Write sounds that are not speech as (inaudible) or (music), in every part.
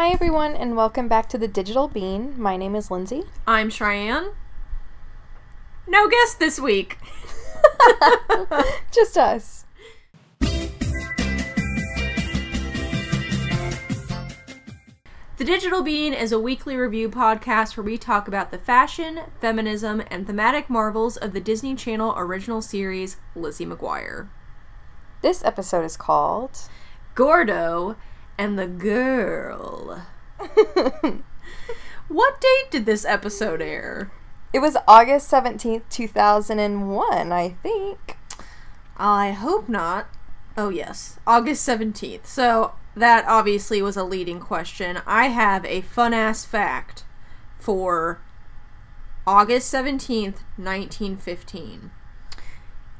Hi, everyone, and welcome back to the Digital Bean. My name is Lindsay. I'm Cheyenne. No guest this week. (laughs) Just us. The Digital Bean is a weekly review podcast where we talk about the fashion, feminism, and thematic marvels of the Disney Channel original series Lizzie McGuire. This episode is called Gordo and the Girl. (laughs) what date did this episode air? It was August 17th, 2001, I think. I hope not. Oh, yes. August 17th. So, that obviously was a leading question. I have a fun ass fact for August 17th, 1915.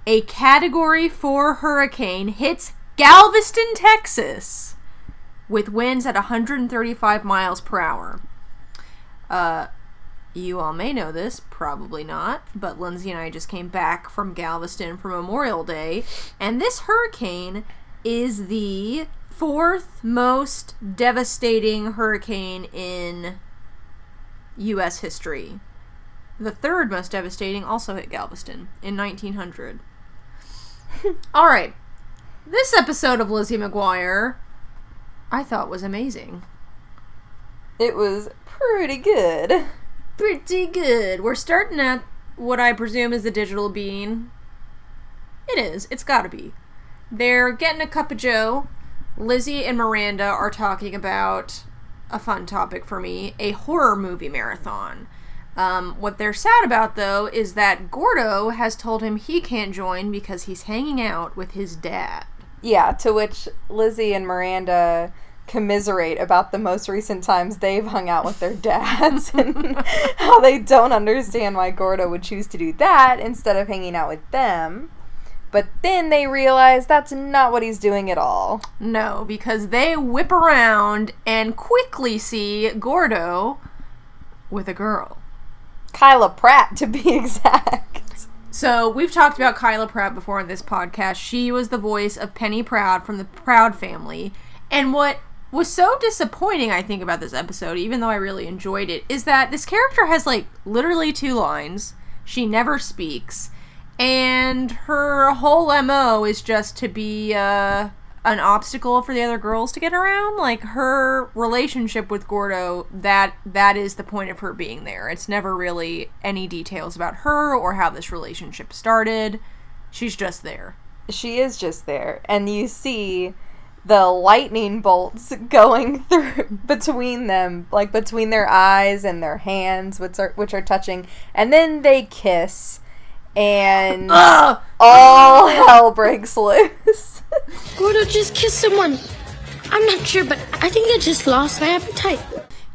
A category 4 hurricane hits Galveston, Texas with winds at 135 miles per hour. Uh, you all may know this, probably not, but Lindsay and I just came back from Galveston for Memorial Day, and this hurricane is the fourth most devastating hurricane in U.S. history. The third most devastating also hit Galveston in 1900. (laughs) All right. This episode of Lizzie McGuire I thought was amazing. It was pretty good. Pretty good. We're starting at what I presume is the digital bean. It is. It's gotta be. They're getting a cup of Joe. Lizzie and Miranda are talking about a fun topic for me a horror movie marathon. Um, what they're sad about, though, is that Gordo has told him he can't join because he's hanging out with his dad. Yeah, to which Lizzie and Miranda commiserate about the most recent times they've hung out with their dads (laughs) and how they don't understand why Gordo would choose to do that instead of hanging out with them. But then they realize that's not what he's doing at all. No, because they whip around and quickly see Gordo with a girl. Kyla Pratt, to be (laughs) exact. So, we've talked about Kyla Pratt before on this podcast. She was the voice of Penny Proud from the Proud family. And what was so disappointing, I think, about this episode, even though I really enjoyed it, is that this character has like literally two lines. She never speaks. And her whole MO is just to be uh, an obstacle for the other girls to get around. Like her relationship with Gordo, that that is the point of her being there. It's never really any details about her or how this relationship started. She's just there. She is just there. And you see the lightning bolts going (laughs) through between them, like between their eyes and their hands, which are which are touching, and then they kiss, and all hell breaks loose. (laughs) Gordo just kissed someone. I'm not sure, but I think I just lost my appetite.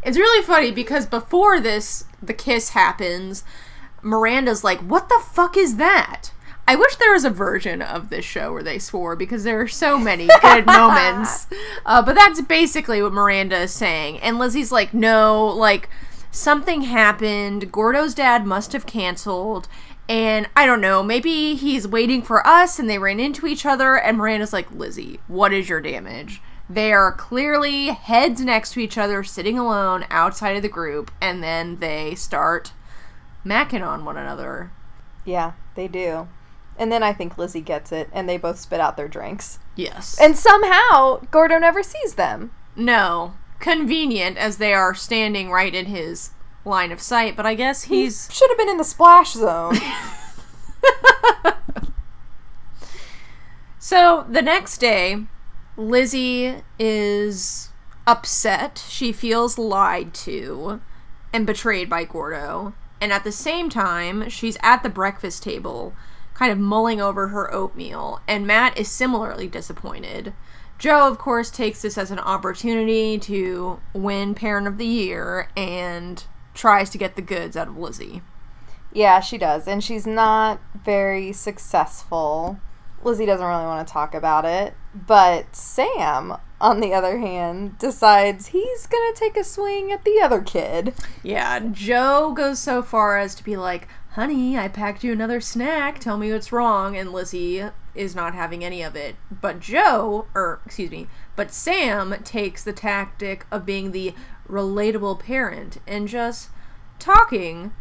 It's really funny because before this, the kiss happens. Miranda's like, "What the fuck is that?" I wish there was a version of this show where they swore because there are so many good (laughs) moments. Uh, but that's basically what Miranda is saying. And Lizzie's like, no, like, something happened. Gordo's dad must have canceled. And I don't know, maybe he's waiting for us and they ran into each other. And Miranda's like, Lizzie, what is your damage? They are clearly heads next to each other, sitting alone outside of the group. And then they start macking on one another. Yeah, they do. And then I think Lizzie gets it, and they both spit out their drinks. Yes. And somehow, Gordo never sees them. No. Convenient as they are standing right in his line of sight, but I guess he's. He should have been in the splash zone. (laughs) so the next day, Lizzie is upset. She feels lied to and betrayed by Gordo. And at the same time, she's at the breakfast table kind of mulling over her oatmeal, and Matt is similarly disappointed. Joe, of course, takes this as an opportunity to win Parent of the Year and tries to get the goods out of Lizzie. Yeah, she does, and she's not very successful. Lizzie doesn't really want to talk about it, but Sam, on the other hand, decides he's gonna take a swing at the other kid. Yeah, Joe goes so far as to be like, honey, I packed you another snack. Tell me what's wrong. And Lizzie is not having any of it. But Joe, or excuse me, but Sam takes the tactic of being the relatable parent and just talking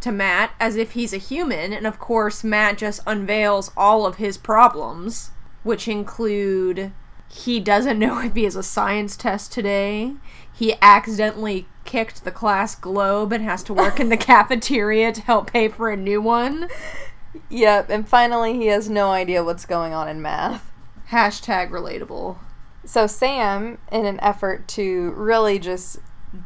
to Matt as if he's a human. And of course, Matt just unveils all of his problems, which include he doesn't know (laughs) if he has a science test today. He accidentally kicked the class globe and has to work in the (laughs) cafeteria to help pay for a new one. Yep, and finally he has no idea what's going on in math. Hashtag relatable. So Sam, in an effort to really just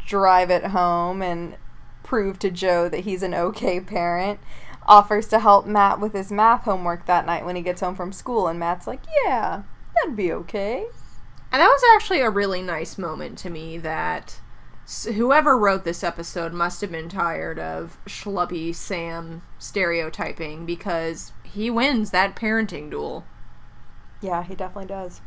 drive it home and prove to Joe that he's an okay parent, offers to help Matt with his math homework that night when he gets home from school. And Matt's like, Yeah, that'd be okay. And that was actually a really nice moment to me that whoever wrote this episode must have been tired of schlubby Sam stereotyping because he wins that parenting duel. Yeah, he definitely does.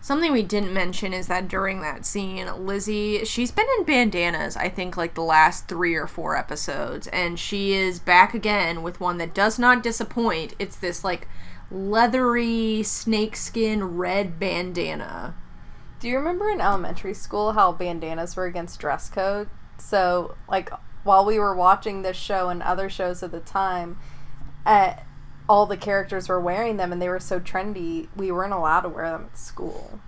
Something we didn't mention is that during that scene, Lizzie, she's been in bandanas, I think, like the last three or four episodes, and she is back again with one that does not disappoint. It's this, like, leathery snakeskin red bandana. Do you remember in elementary school how bandanas were against dress code? So, like, while we were watching this show and other shows at the time, uh, all the characters were wearing them and they were so trendy, we weren't allowed to wear them at school.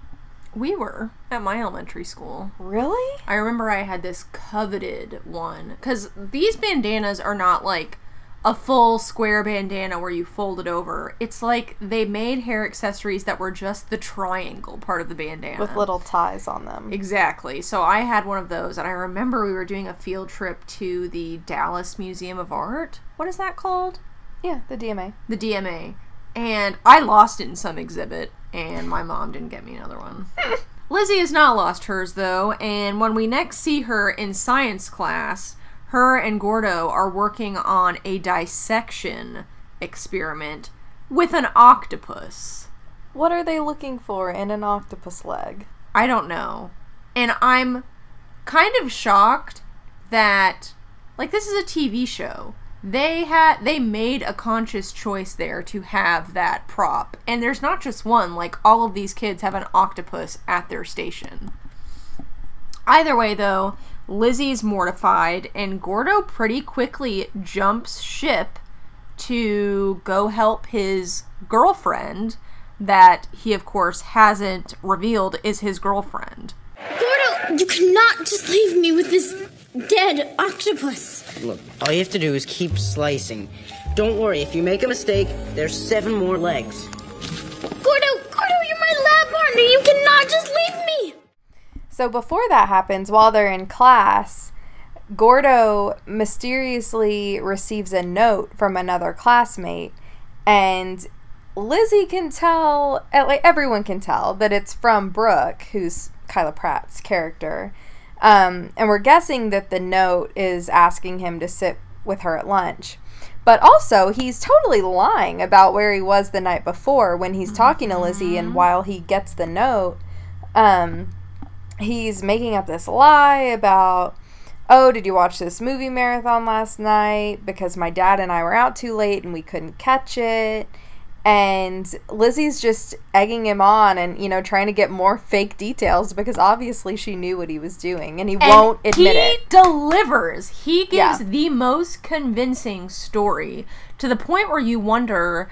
We were at my elementary school. Really? I remember I had this coveted one because these bandanas are not like a full square bandana where you fold it over. It's like they made hair accessories that were just the triangle part of the bandana With little ties on them. Exactly. So I had one of those, and I remember we were doing a field trip to the Dallas Museum of Art. What is that called? Yeah, the DMA. The DMA. And I lost it in some exhibit, and my mom didn't get me another one. (laughs) Lizzie has not lost hers, though, and when we next see her in science class, her and Gordo are working on a dissection experiment with an octopus. What are they looking for in an octopus leg? I don't know. And I'm kind of shocked that like this is a TV show. They had they made a conscious choice there to have that prop. And there's not just one, like all of these kids have an octopus at their station. Either way though, Lizzie's mortified and Gordo pretty quickly jumps ship to go help his girlfriend that he of course hasn't revealed is his girlfriend. Gordo, you cannot just leave me with this dead octopus. Look, all you have to do is keep slicing. Don't worry, if you make a mistake, there's seven more legs. Gordo, Gordo, you're my lab partner. You cannot just leave me. So before that happens, while they're in class, Gordo mysteriously receives a note from another classmate, and Lizzie can tell, uh, like everyone can tell, that it's from Brooke, who's Kyla Pratt's character. Um, and we're guessing that the note is asking him to sit with her at lunch. But also, he's totally lying about where he was the night before when he's talking to Lizzie, and while he gets the note, um, he's making up this lie about oh did you watch this movie marathon last night because my dad and i were out too late and we couldn't catch it and lizzie's just egging him on and you know trying to get more fake details because obviously she knew what he was doing and he And won't admit he it He delivers. He gives Yeah. the most convincing story to the point where you wonder,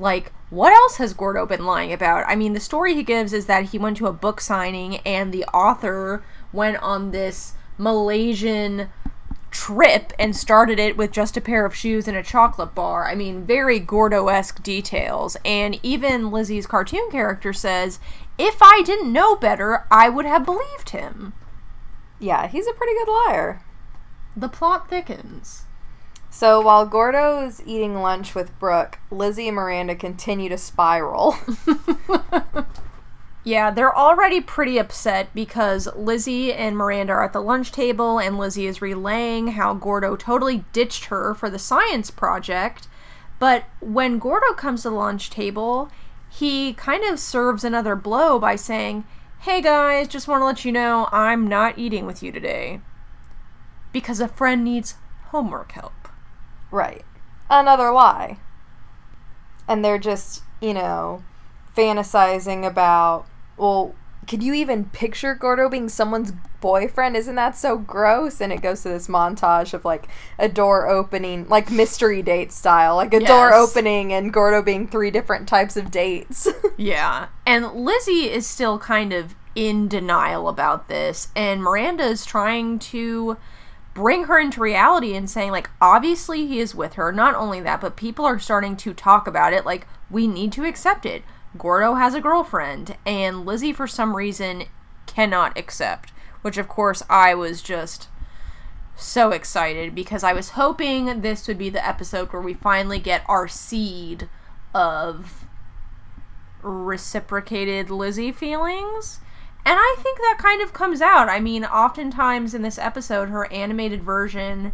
like, what else has Gordo been lying about? I mean, the story he gives is that he went to a book signing and the author went on this Malaysian trip and started it with just a pair of shoes and a chocolate bar. I mean, very Gordo esque details. And even Lizzie's cartoon character says, if I didn't know better, I would have believed him. yeah he's a pretty good liar The plot thickens. So while gordo is eating lunch with brooke lizzie and miranda continue to spiral (laughs) Yeah, they're already pretty upset because Lizzie and Miranda are at the lunch table, and Lizzie is relaying how Gordo totally ditched her for the science project. But when Gordo comes to the lunch table, he kind of serves another blow by saying, Hey guys, just want to let you know I'm not eating with you today. Because a friend needs homework help. Right another lie and they're just, you know, fantasizing about, well, could you even picture Gordo being someone's boyfriend? Isn't that so gross? And it goes to this montage of like a door opening, like mystery date style, like a door opening and Gordo being three different types of dates. (laughs) Yeah. And Lizzie is still kind of in denial about this, and Miranda is trying to bring her into reality and saying, like, obviously he is with her. Not only that, but people are starting to talk about it. Like, we need to accept it. Gordo has a girlfriend, and Lizzie, for some reason, cannot accept. Which, of course, I was just so excited because I was hoping this would be the episode where we finally get our seed of reciprocated Lizzie feelings. And I think that kind of comes out. I mean, oftentimes in this episode, her animated version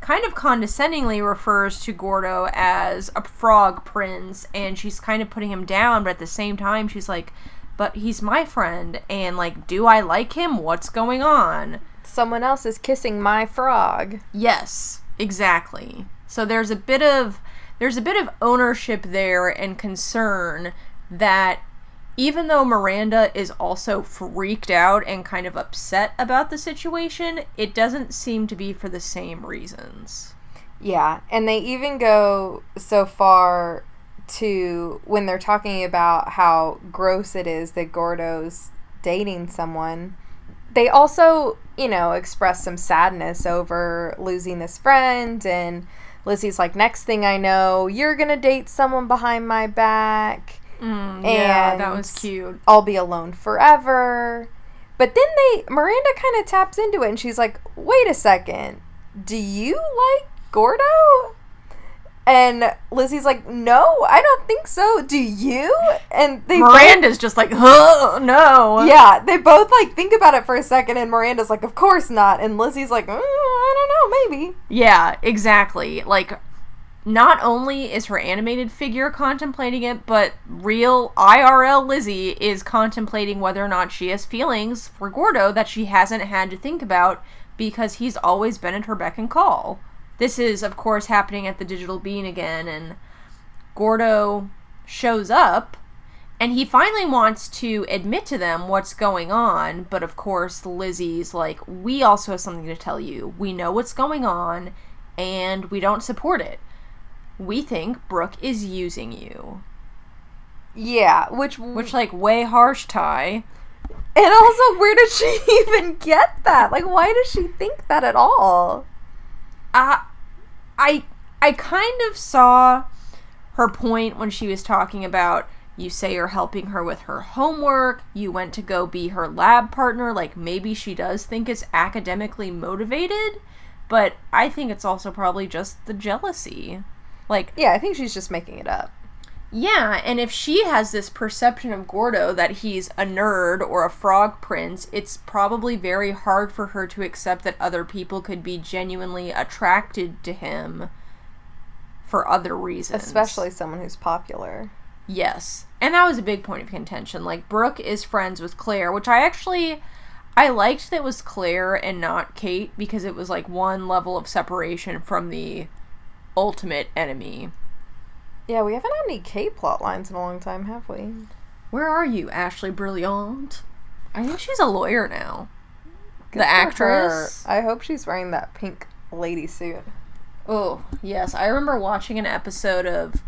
kind of condescendingly refers to Gordo as a frog prince, and she's kind of putting him down, but at the same time, she's like, but he's my friend, and like, do I like him? What's going on? Someone else is kissing my frog. Yes, exactly. So there's a bit of there's a bit of ownership there and concern that even though Miranda is also freaked out and kind of upset about the situation, it doesn't seem to be for the same reasons. Yeah, and they even go so far to when they're talking about how gross it is that Gordo's dating someone. They also, you know, express some sadness over losing this friend and Lizzie's like, "Next thing I know, you're to date someone behind my back." Yeah, that was cute. I'll be alone forever. But then they Miranda kind of taps into it and she's like, "Wait a second. Do you like Gordo?" And Lizzie's like, "No, I don't think so. Do you?" And they both- Miranda's just like, oh no. yeah, they both like think about it for a second and Miranda's like, "Of course not." And Lizzie's like, mm, "I don't know, maybe." Yeah, exactly. Like, not only is her animated figure contemplating it, but real IRL Lizzie is contemplating whether or not she has feelings for Gordo that she hasn't had to think about because he's always been at her beck and call. This is, of course, happening at the Digital Bean again, and Gordo shows up and he finally wants to admit to them what's going on, but of course, Lizzie's like, We also have something to tell you. We know what's going on, and we don't support it. We think Brooke is using you. Yeah, which Which, like, way harsh, Tai. and also where did she (laughs) even get that? Like why does she think that at all? Uh, I, I kind of saw her point when she was talking about you say you're helping her with her homework, you went to go be her lab partner, like maybe she does think it's academically motivated, but I think it's also probably just the jealousy. Like, Yeah, I think she's just making it up. yeah, and if she has this perception of Gordo that he's a nerd or a frog prince, it's probably very hard for her to accept that other people could be genuinely attracted to him for other reasons. Especially someone who's popular. Yes. And that was a big point of contention. Like Brooke is friends with Claire, which I actually I liked that it was Claire and not Kate because it was like one level of separation from the ultimate enemy. Yeah, we haven't had any Kate plot lines in a long time, have we? Where are you, Ashlie Brillault? I think she's a lawyer now. Good the actress. her. I hope she's wearing that pink lady suit. Oh, yes. I remember watching an episode of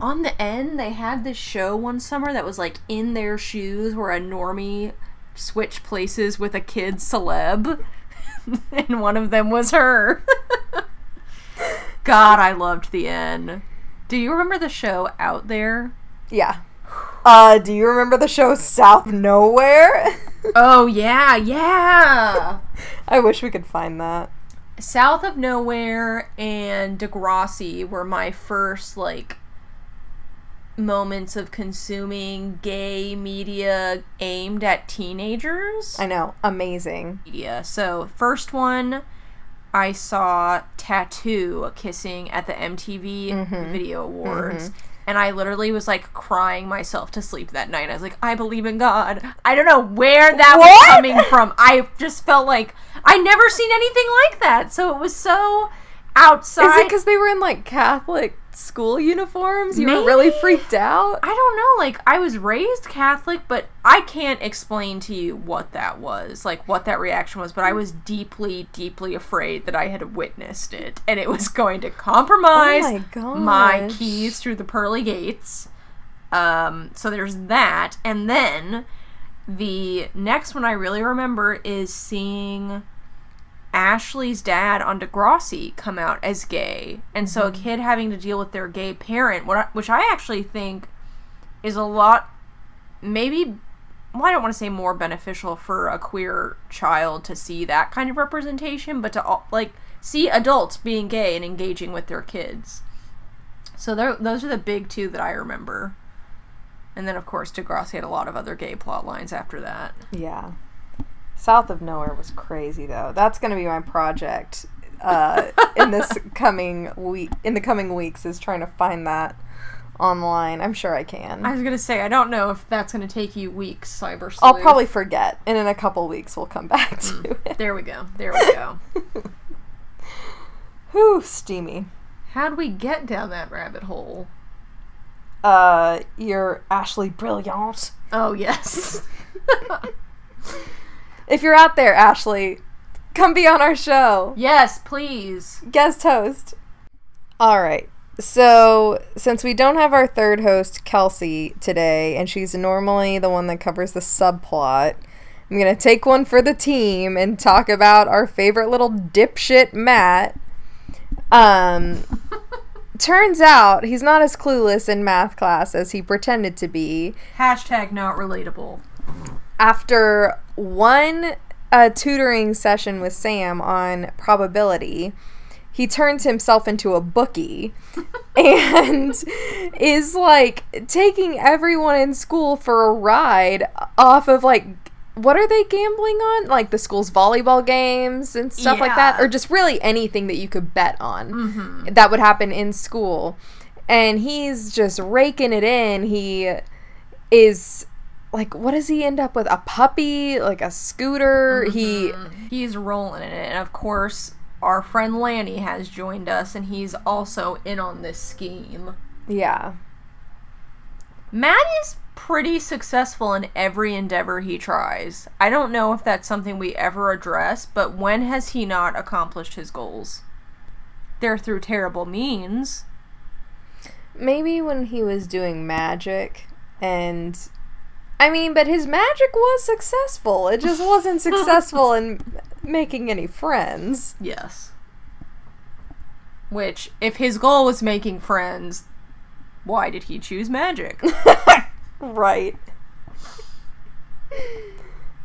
On the N, they had this show one summer that was like in their shoes where a normie switched places with a kid celeb. (laughs) and one of them was her. (laughs) God, I loved the N. Do you remember the show Out There? Yeah. Uh, do you remember the show South Nowhere? (laughs) Oh, yeah, yeah. I wish we could find that. South of Nowhere and Degrassi were my first like moments of consuming gay media aimed at teenagers. I know. Amazing. Yeah. So, first one I saw t.A.T.u. kissing at the MTV mm-hmm. Video Awards. Mm-hmm. And I literally was like crying myself to sleep that night. I was like, I believe in God. I don't know where that was coming from. I just felt like I never seen anything like that. So it was so outside. Is it because they were in like Catholic school uniforms? You were really freaked out? I don't know. Like, I was raised Catholic, but I can't explain to you what that was, like, what that reaction was. But I was deeply, deeply afraid that I had witnessed it, and it was going to compromise Oh my my keys through the pearly gates. Um, so there's that, and then the next one I really remember is seeing Ashley's dad on Degrassi come out as gay, and so a mm-hmm. kid having to deal with their gay parent, what I, which I actually think is a lot, maybe. Well, I don't want to say more beneficial for a queer child to see that kind of representation, but to like see adults being gay and engaging with their kids. So those are the big two that I remember. And then, of course, Degrassi had a lot of other gay plot lines after that. Yeah. South of Nowhere was crazy though. That's going to be my project uh, in this (laughs) coming week. In the coming weeks, is trying to find that online. I'm sure I can. I was gonna say, I don't know if that's gonna take you weeks, Cyber Sleuth. I'll probably forget, and in a couple weeks we'll come back to it. There we go. There we go. (laughs) Whew, steamy. How'd we get down that rabbit hole? Uh, you're Ashlie Brillault. Oh yes. (laughs) If you're out there, Ashley, come be on our show. yes, please. guest host. All right. So, since we don't have our third host, Kelsey, today, and she's normally the one that covers the subplot, I'm going to take one for the team and talk about our favorite little dipshit, Matt. Um, (laughs) turns out he's not as clueless in math class as he pretended to be. Hashtag not relatable. After one uh, tutoring session with Sam on probability, he turns himself into a bookie (laughs) and is like taking everyone in school for a ride off of like what are they gambling on? Like the school's volleyball games and stuff like that, or just really anything that you could bet on that would happen in school. And he's just raking it in. He is like, what does he end up with? A puppy, like a scooter. He mm-hmm. He's rolling in it, and of course, our friend Lanny has joined us, and he's also in on this scheme. Yeah. Matt is pretty successful in every endeavor he tries. I don't know if that's something we ever address, but when has he not accomplished his goals? They're through terrible means. Maybe when he was doing magic and I mean, but his magic was successful. It just wasn't (laughs) successful in making any friends. Yes. Which, if his goal was making friends, why did he choose magic? (laughs) Right.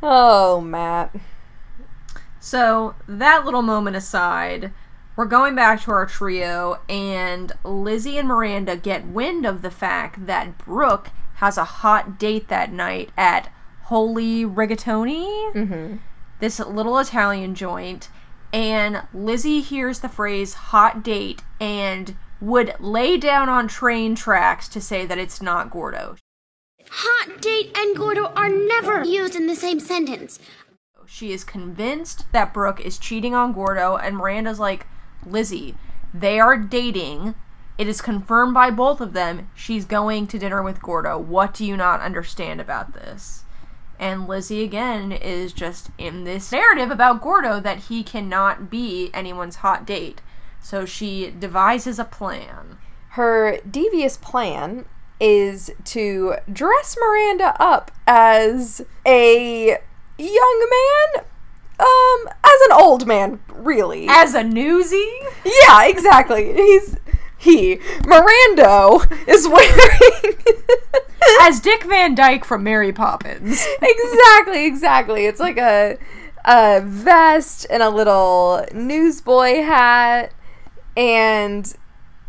Oh, Matt. So, that little moment aside, we're going back to our trio, and Lizzie and Miranda get wind of the fact that Brooke has a hot date that night at Holy Rigatoni, mm-hmm. this little Italian joint. And Lizzie hears the phrase hot date and would lay down on train tracks to say that it's not Gordo. Hot date and Gordo are never used in the same sentence. She is convinced that Brooke is cheating on Gordo, and Miranda's like, Lizzie, they are dating. It is confirmed by both of them. She's going to dinner with Gordo. What do you not understand about this? And Lizzie, again, is just in this narrative about Gordo that he cannot be anyone's hot date. So she devises a plan. Her devious plan is to dress Miranda up as a young man, um, as an old man, really. As a newsie? Yeah, exactly. He's he Mirando is wearing (laughs) As Dick Van Dyke from Mary Poppins. exactly, exactly. It's like a a vest and a little newsboy hat, and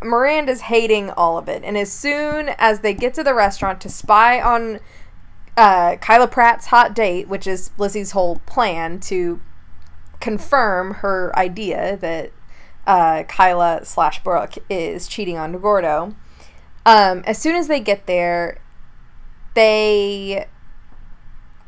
Miranda's hating all of it. And as soon as they get to the restaurant to spy on uh, Kyla Pratt's hot date, which is Lizzie's whole plan to confirm her idea that uh, Kyla slash Brooke is cheating on Gordo. Um, as soon as they get there, they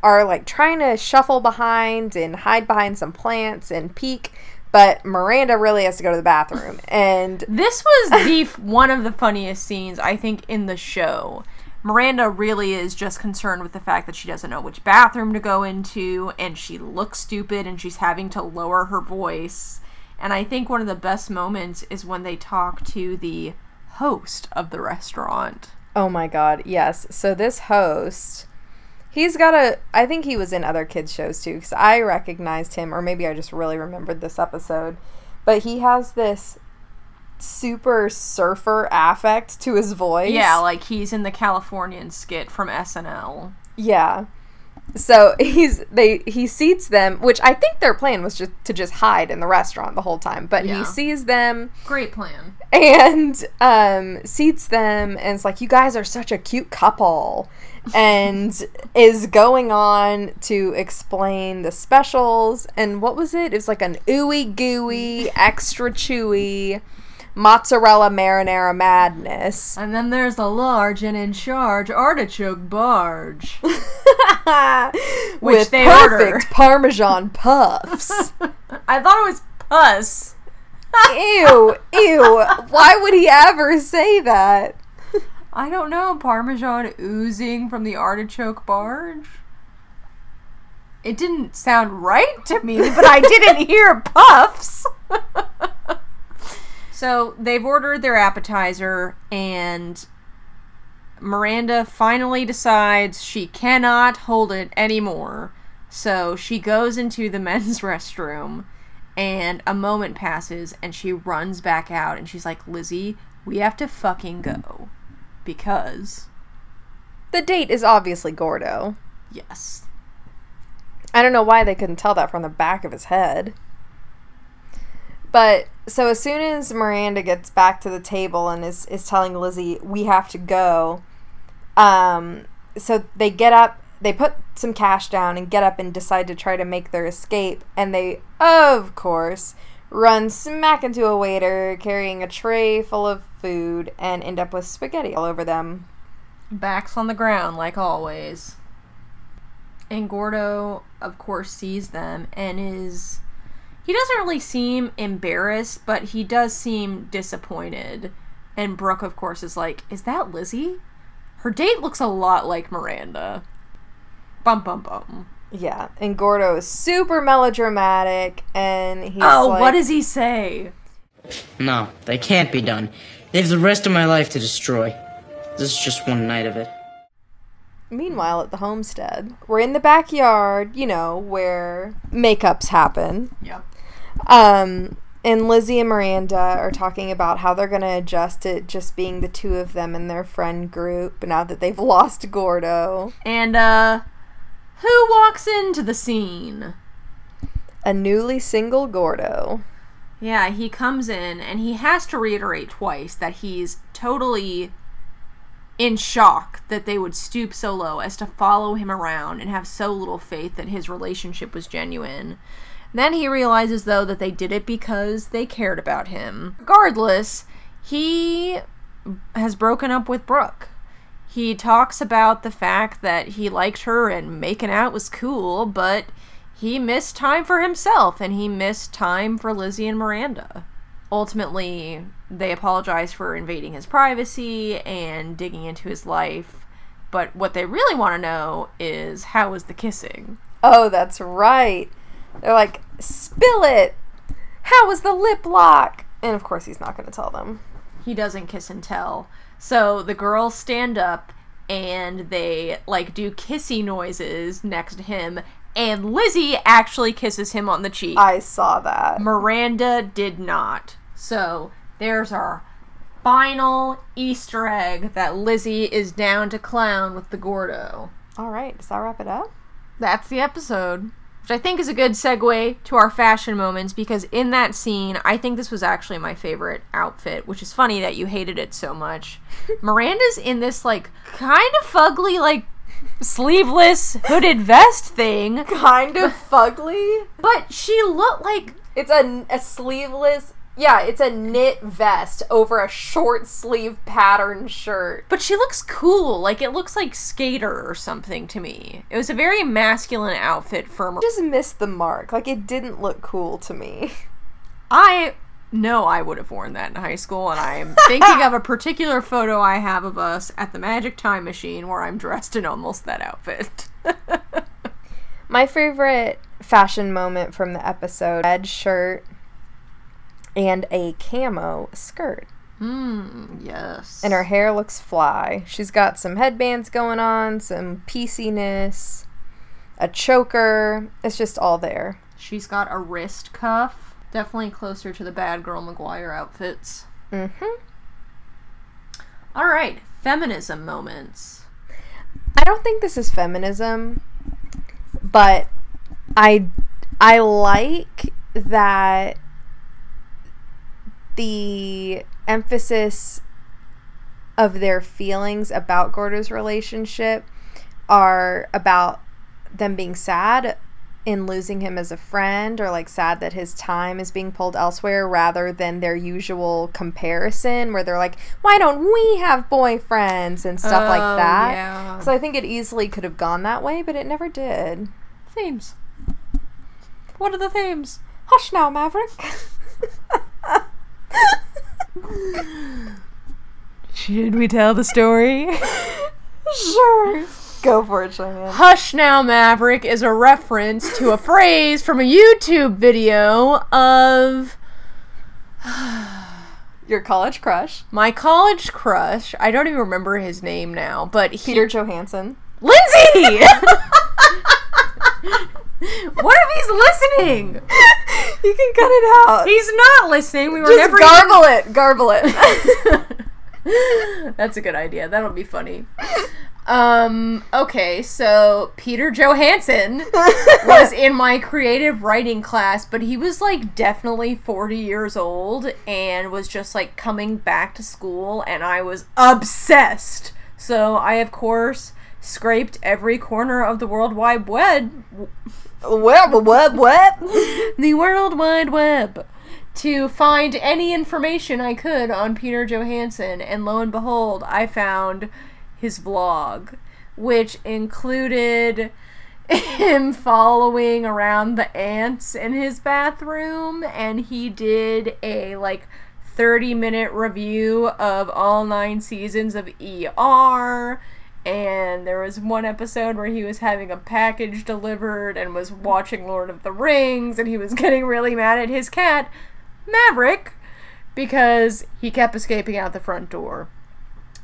are like trying to shuffle behind and hide behind some plants and peek but Miranda really has to go to the bathroom. And (laughs) This was the one of the funniest scenes I think in the show. Miranda really is just concerned with the fact that she doesn't know which bathroom to go into and she looks stupid and she's having to lower her voice. And I think one of the best moments is when they talk to the host of the restaurant. oh my god, yes. So this host, he's got a. I think he was in other kids' shows too, because I recognized him, or maybe I just really remembered this episode. But he has this super surfer affect to his voice. Yeah, like he's in the Californian skit from SNL. Yeah. So (laughs) he's they he seats them, which I think their plan was just to just hide in the restaurant the whole time. But Yeah. he sees them Great plan. and um, seats them, and it's like you guys are such a cute couple, and (laughs) is going on to explain the specials and what was it? It was like an ooey gooey, (laughs) extra chewy mozzarella marinara madness. And then there's the large and in charge artichoke barge. (laughs) with they perfect order. (laughs) parmesan puffs. I thought it was puss. (laughs) ew, ew. Why would he ever say that? I don't know, Parmesan oozing from the artichoke barge. It didn't sound right to me, but I didn't hear puffs. So they've ordered their appetizer, and Miranda finally decides she cannot hold it anymore. So she goes into the (laughs) men's restroom, and a moment passes, and she runs back out, and she's like, Lizzie, we have to fucking go. Because, The date is obviously Gordo. yes. I don't know why they couldn't tell that from the back of his head. But so as soon as Miranda gets back to the table and is, is telling Lizzie, we have to go, um, so they get up, they put some cash down and get up and decide to try to make their escape. And they, of course, run smack into a waiter carrying a tray full of food and end up with spaghetti all over them. Backs on the ground, like always. And Gordo, of course, sees them and is. He doesn't really seem embarrassed, but he does seem disappointed. And Brooke, of course, is like, Is that Lizzie? Her date looks a lot like Miranda. Bum bum bum. Yeah, and Gordo is super melodramatic, and he's oh, like, what does he say? No, they can't be done. They have the rest of my life to destroy. This is just one night of it. Meanwhile, at the homestead, we're in the backyard, you know, where makeups happen. Yep. Um, and Lizzie and Miranda are talking about how they're going to adjust it just being the two of them and their friend group now that they've (laughs) lost Gordo. And, uh, who walks into the scene? A newly single Gordo. Yeah, he comes in and he has to reiterate twice that he's totally in shock that they would stoop so low as to follow him around and have so little faith that his relationship was genuine. Then he realizes, though, that they did it because they cared about him. Regardless, he has broken up with Brooke. He talks about the fact that he liked her and making out was cool, but he missed time for himself and he missed time for Lizzie and Miranda. Ultimately, they apologize for invading his privacy and digging into his life, but what they really want to know is how was the kissing? Oh, that's right. They're like, spill it. How was the lip lock? And of course, he's not going to tell them. He doesn't kiss and tell. So the girls stand up and they like do kissy noises next to him and Lizzie actually kisses him on the cheek. I saw that. Miranda did not. So there's our final Easter egg that Lizzie is down to clown with the Gordo. All right, does that wrap it up? That's the episode. Which I think is a good segue to our fashion moments because in that scene, I think this was actually my favorite outfit, which is funny that you hated it so much. (laughs) Miranda's in this, like, kind of fugly, like, sleeveless hooded vest thing, Kind of fugly. but she looked like It's a, a sleeveless. Yeah, it's a knit vest over a short sleeve pattern shirt. But she looks cool. Like it looks like skater or something to me. It was a very masculine outfit for Mir- Just missed the mark. Like it didn't look cool to me. I know I would have worn that in high school, and I am thinking of a (laughs) particular photo I have of us at the Magic Time Machine where I'm dressed in almost that outfit. (laughs) My favorite fashion moment from the episode red shirt and a camo skirt. Hmm, yes. And her hair looks fly. She's got some headbands going on, some pieciness, a choker. It's just all there. She's got a wrist cuff. Definitely closer to the bad girl McGuire outfits. Mm-hmm. All right, feminism moments. I don't think this is feminism, but I I like that the emphasis of their feelings about Gordo's relationship are about them being sad in losing him as a friend or like sad that his time is being pulled elsewhere rather than their usual comparison where they're like why don't we have boyfriends and stuff like Oh, that yeah. so i think it easily could have gone that way but it never did Themes. What are the themes? hush now maverick (laughs) Should we tell the story? sure go for it Cheyenne. Hush Now Maverick is a reference to a phrase from a YouTube video of your college crush my college crush. I don't even remember his name now, but he, peter johansson Lindsay! (laughs) (laughs) what if he's listening? (laughs) you can cut it out He's not listening. We were just never garble it garble it (laughs) That's a good idea. That'll be funny. Um, okay, so Peter Johansson was in my creative writing class, but he was like definitely 40 years old and was just like coming back to school, and I was obsessed. So I, of course, scraped every corner of the World Wide Web web web web (laughs) the World Wide Web to find any information I could on Peter Johansson, and lo and behold, I found his vlog, which included (laughs) him following around the ants in his bathroom, and he did a like 30 minute review of all nine seasons of ER. And there was one episode where he was having a package delivered and was watching Lord of the Rings, and he was (laughs) getting really mad at his cat, Maverick, because he kept escaping out the front door.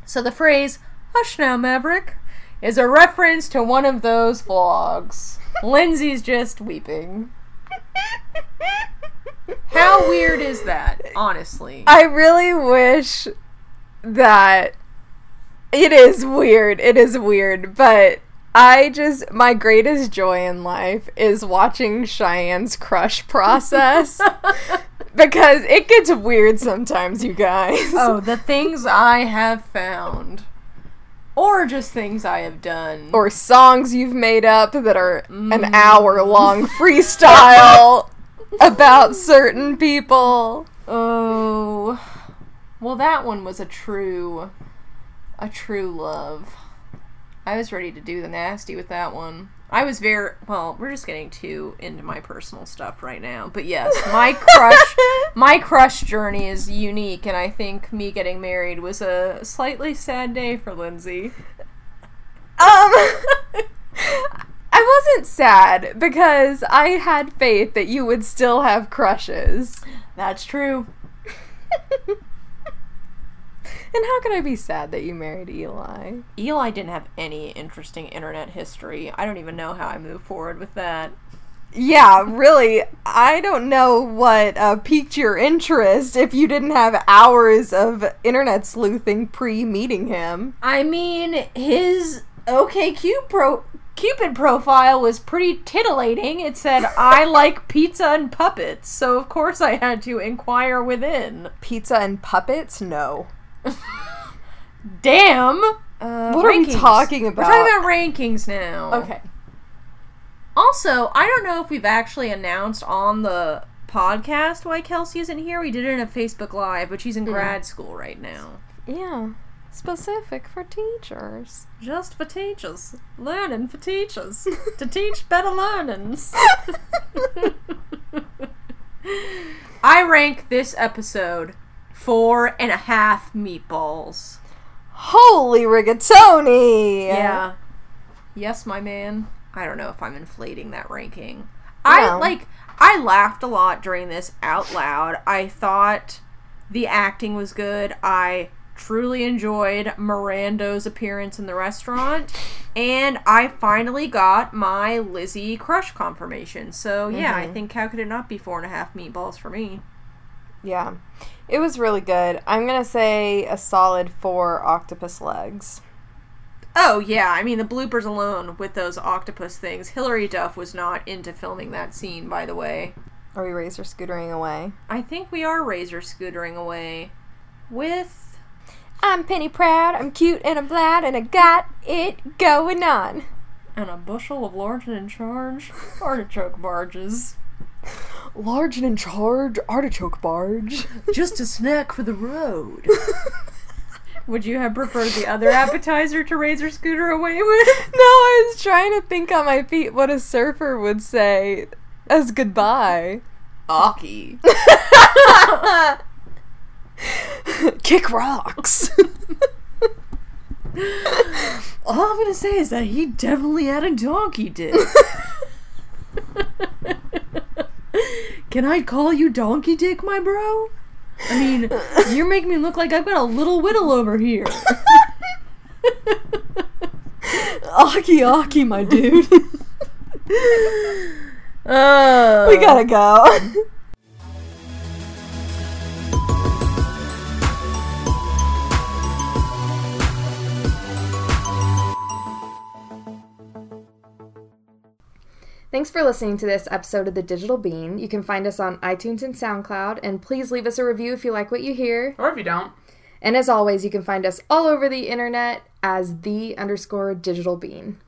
So the phrase, Hush now, Maverick, is a reference to one of those vlogs. (laughs) Lindsay's just weeping. How weird is that, honestly? I really wish that it is weird. It is weird, but I just my greatest joy in life is watching Cheyenne's crush process (laughs) because it gets weird sometimes, you guys. oh, the things I have found. Or just things I have done. Or songs you've made up that are an mm. hour long freestyle (laughs) about certain people. Oh. Well, that one was a true a true love. I was ready to do the nasty with that one. I was very well, we're just getting too into my personal stuff right now. But yes, my (laughs) crush my crush journey is unique and I think me getting married was a slightly sad day for Lindsay. Um, (laughs) I wasn't sad because I had faith that you would still have crushes. That's true. (laughs) And how could I be sad that you married Eli? Eli didn't have any interesting internet history. I don't even know how I move forward with that. Yeah, really, I don't know what uh, piqued your interest if you didn't have hours of internet sleuthing pre meeting him. I mean, his OKQ pro Cupid profile was pretty titillating. It said, "I (laughs) like pizza and puppets," so of course I had to inquire within. Pizza and puppets? No. (laughs) Damn. Uh, What are we talking We're about? talking about rankings now. Okay. Also, I don't know if we've actually announced on the podcast why Kelsey isn't here. We did it in a Facebook Live, but she's in grad school right now. Yeah. Specific for teachers. Just for teachers. Learning for teachers. (laughs) to teach better learnings. (laughs) I rank this episode four and a half meatballs. Holy rigatoni! Yeah. Yes, my man. I don't know if I'm inflating that ranking. I No. like I laughed a lot during this out loud. I thought the acting was good. I truly enjoyed Mirando's appearance in the restaurant. And I finally got my Lizzie crush confirmation. So yeah, I mm-hmm. think how could it not be four and a half meatballs for me? Yeah. It was really good. I'm gonna say a solid four octopus legs. Oh yeah, I mean the bloopers alone with those octopus things. Hilary Duff was not into filming that scene, by the way. Are we razor scootering away? I think we are razor scootering away with I'm Penny Proud, I'm cute and I'm loud, and I got it going on. and a bushel of large and in charge artichoke barges. (laughs) Large and in charge artichoke barge. (laughs) Just a snack for the road. (laughs) Would you have preferred the other appetizer to razor scooter away with? (laughs) No, I was trying to think on my feet what a surfer would say as goodbye. Aki. Kick rocks. All I'm gonna say is that he definitely had a donkey dick. Can I call you donkey dick, my bro? I mean, you're making me look like I've got a little whittle over here. (laughs) Aki Aki, my dude. (laughs) Uh, we gotta go. (laughs) Thanks for listening to this episode of The Digital Bean. You can find us on iTunes and SoundCloud, and please leave us a review if you like what you hear. Or if you don't. And as always, you can find us all over the internet as the underscore digital bean.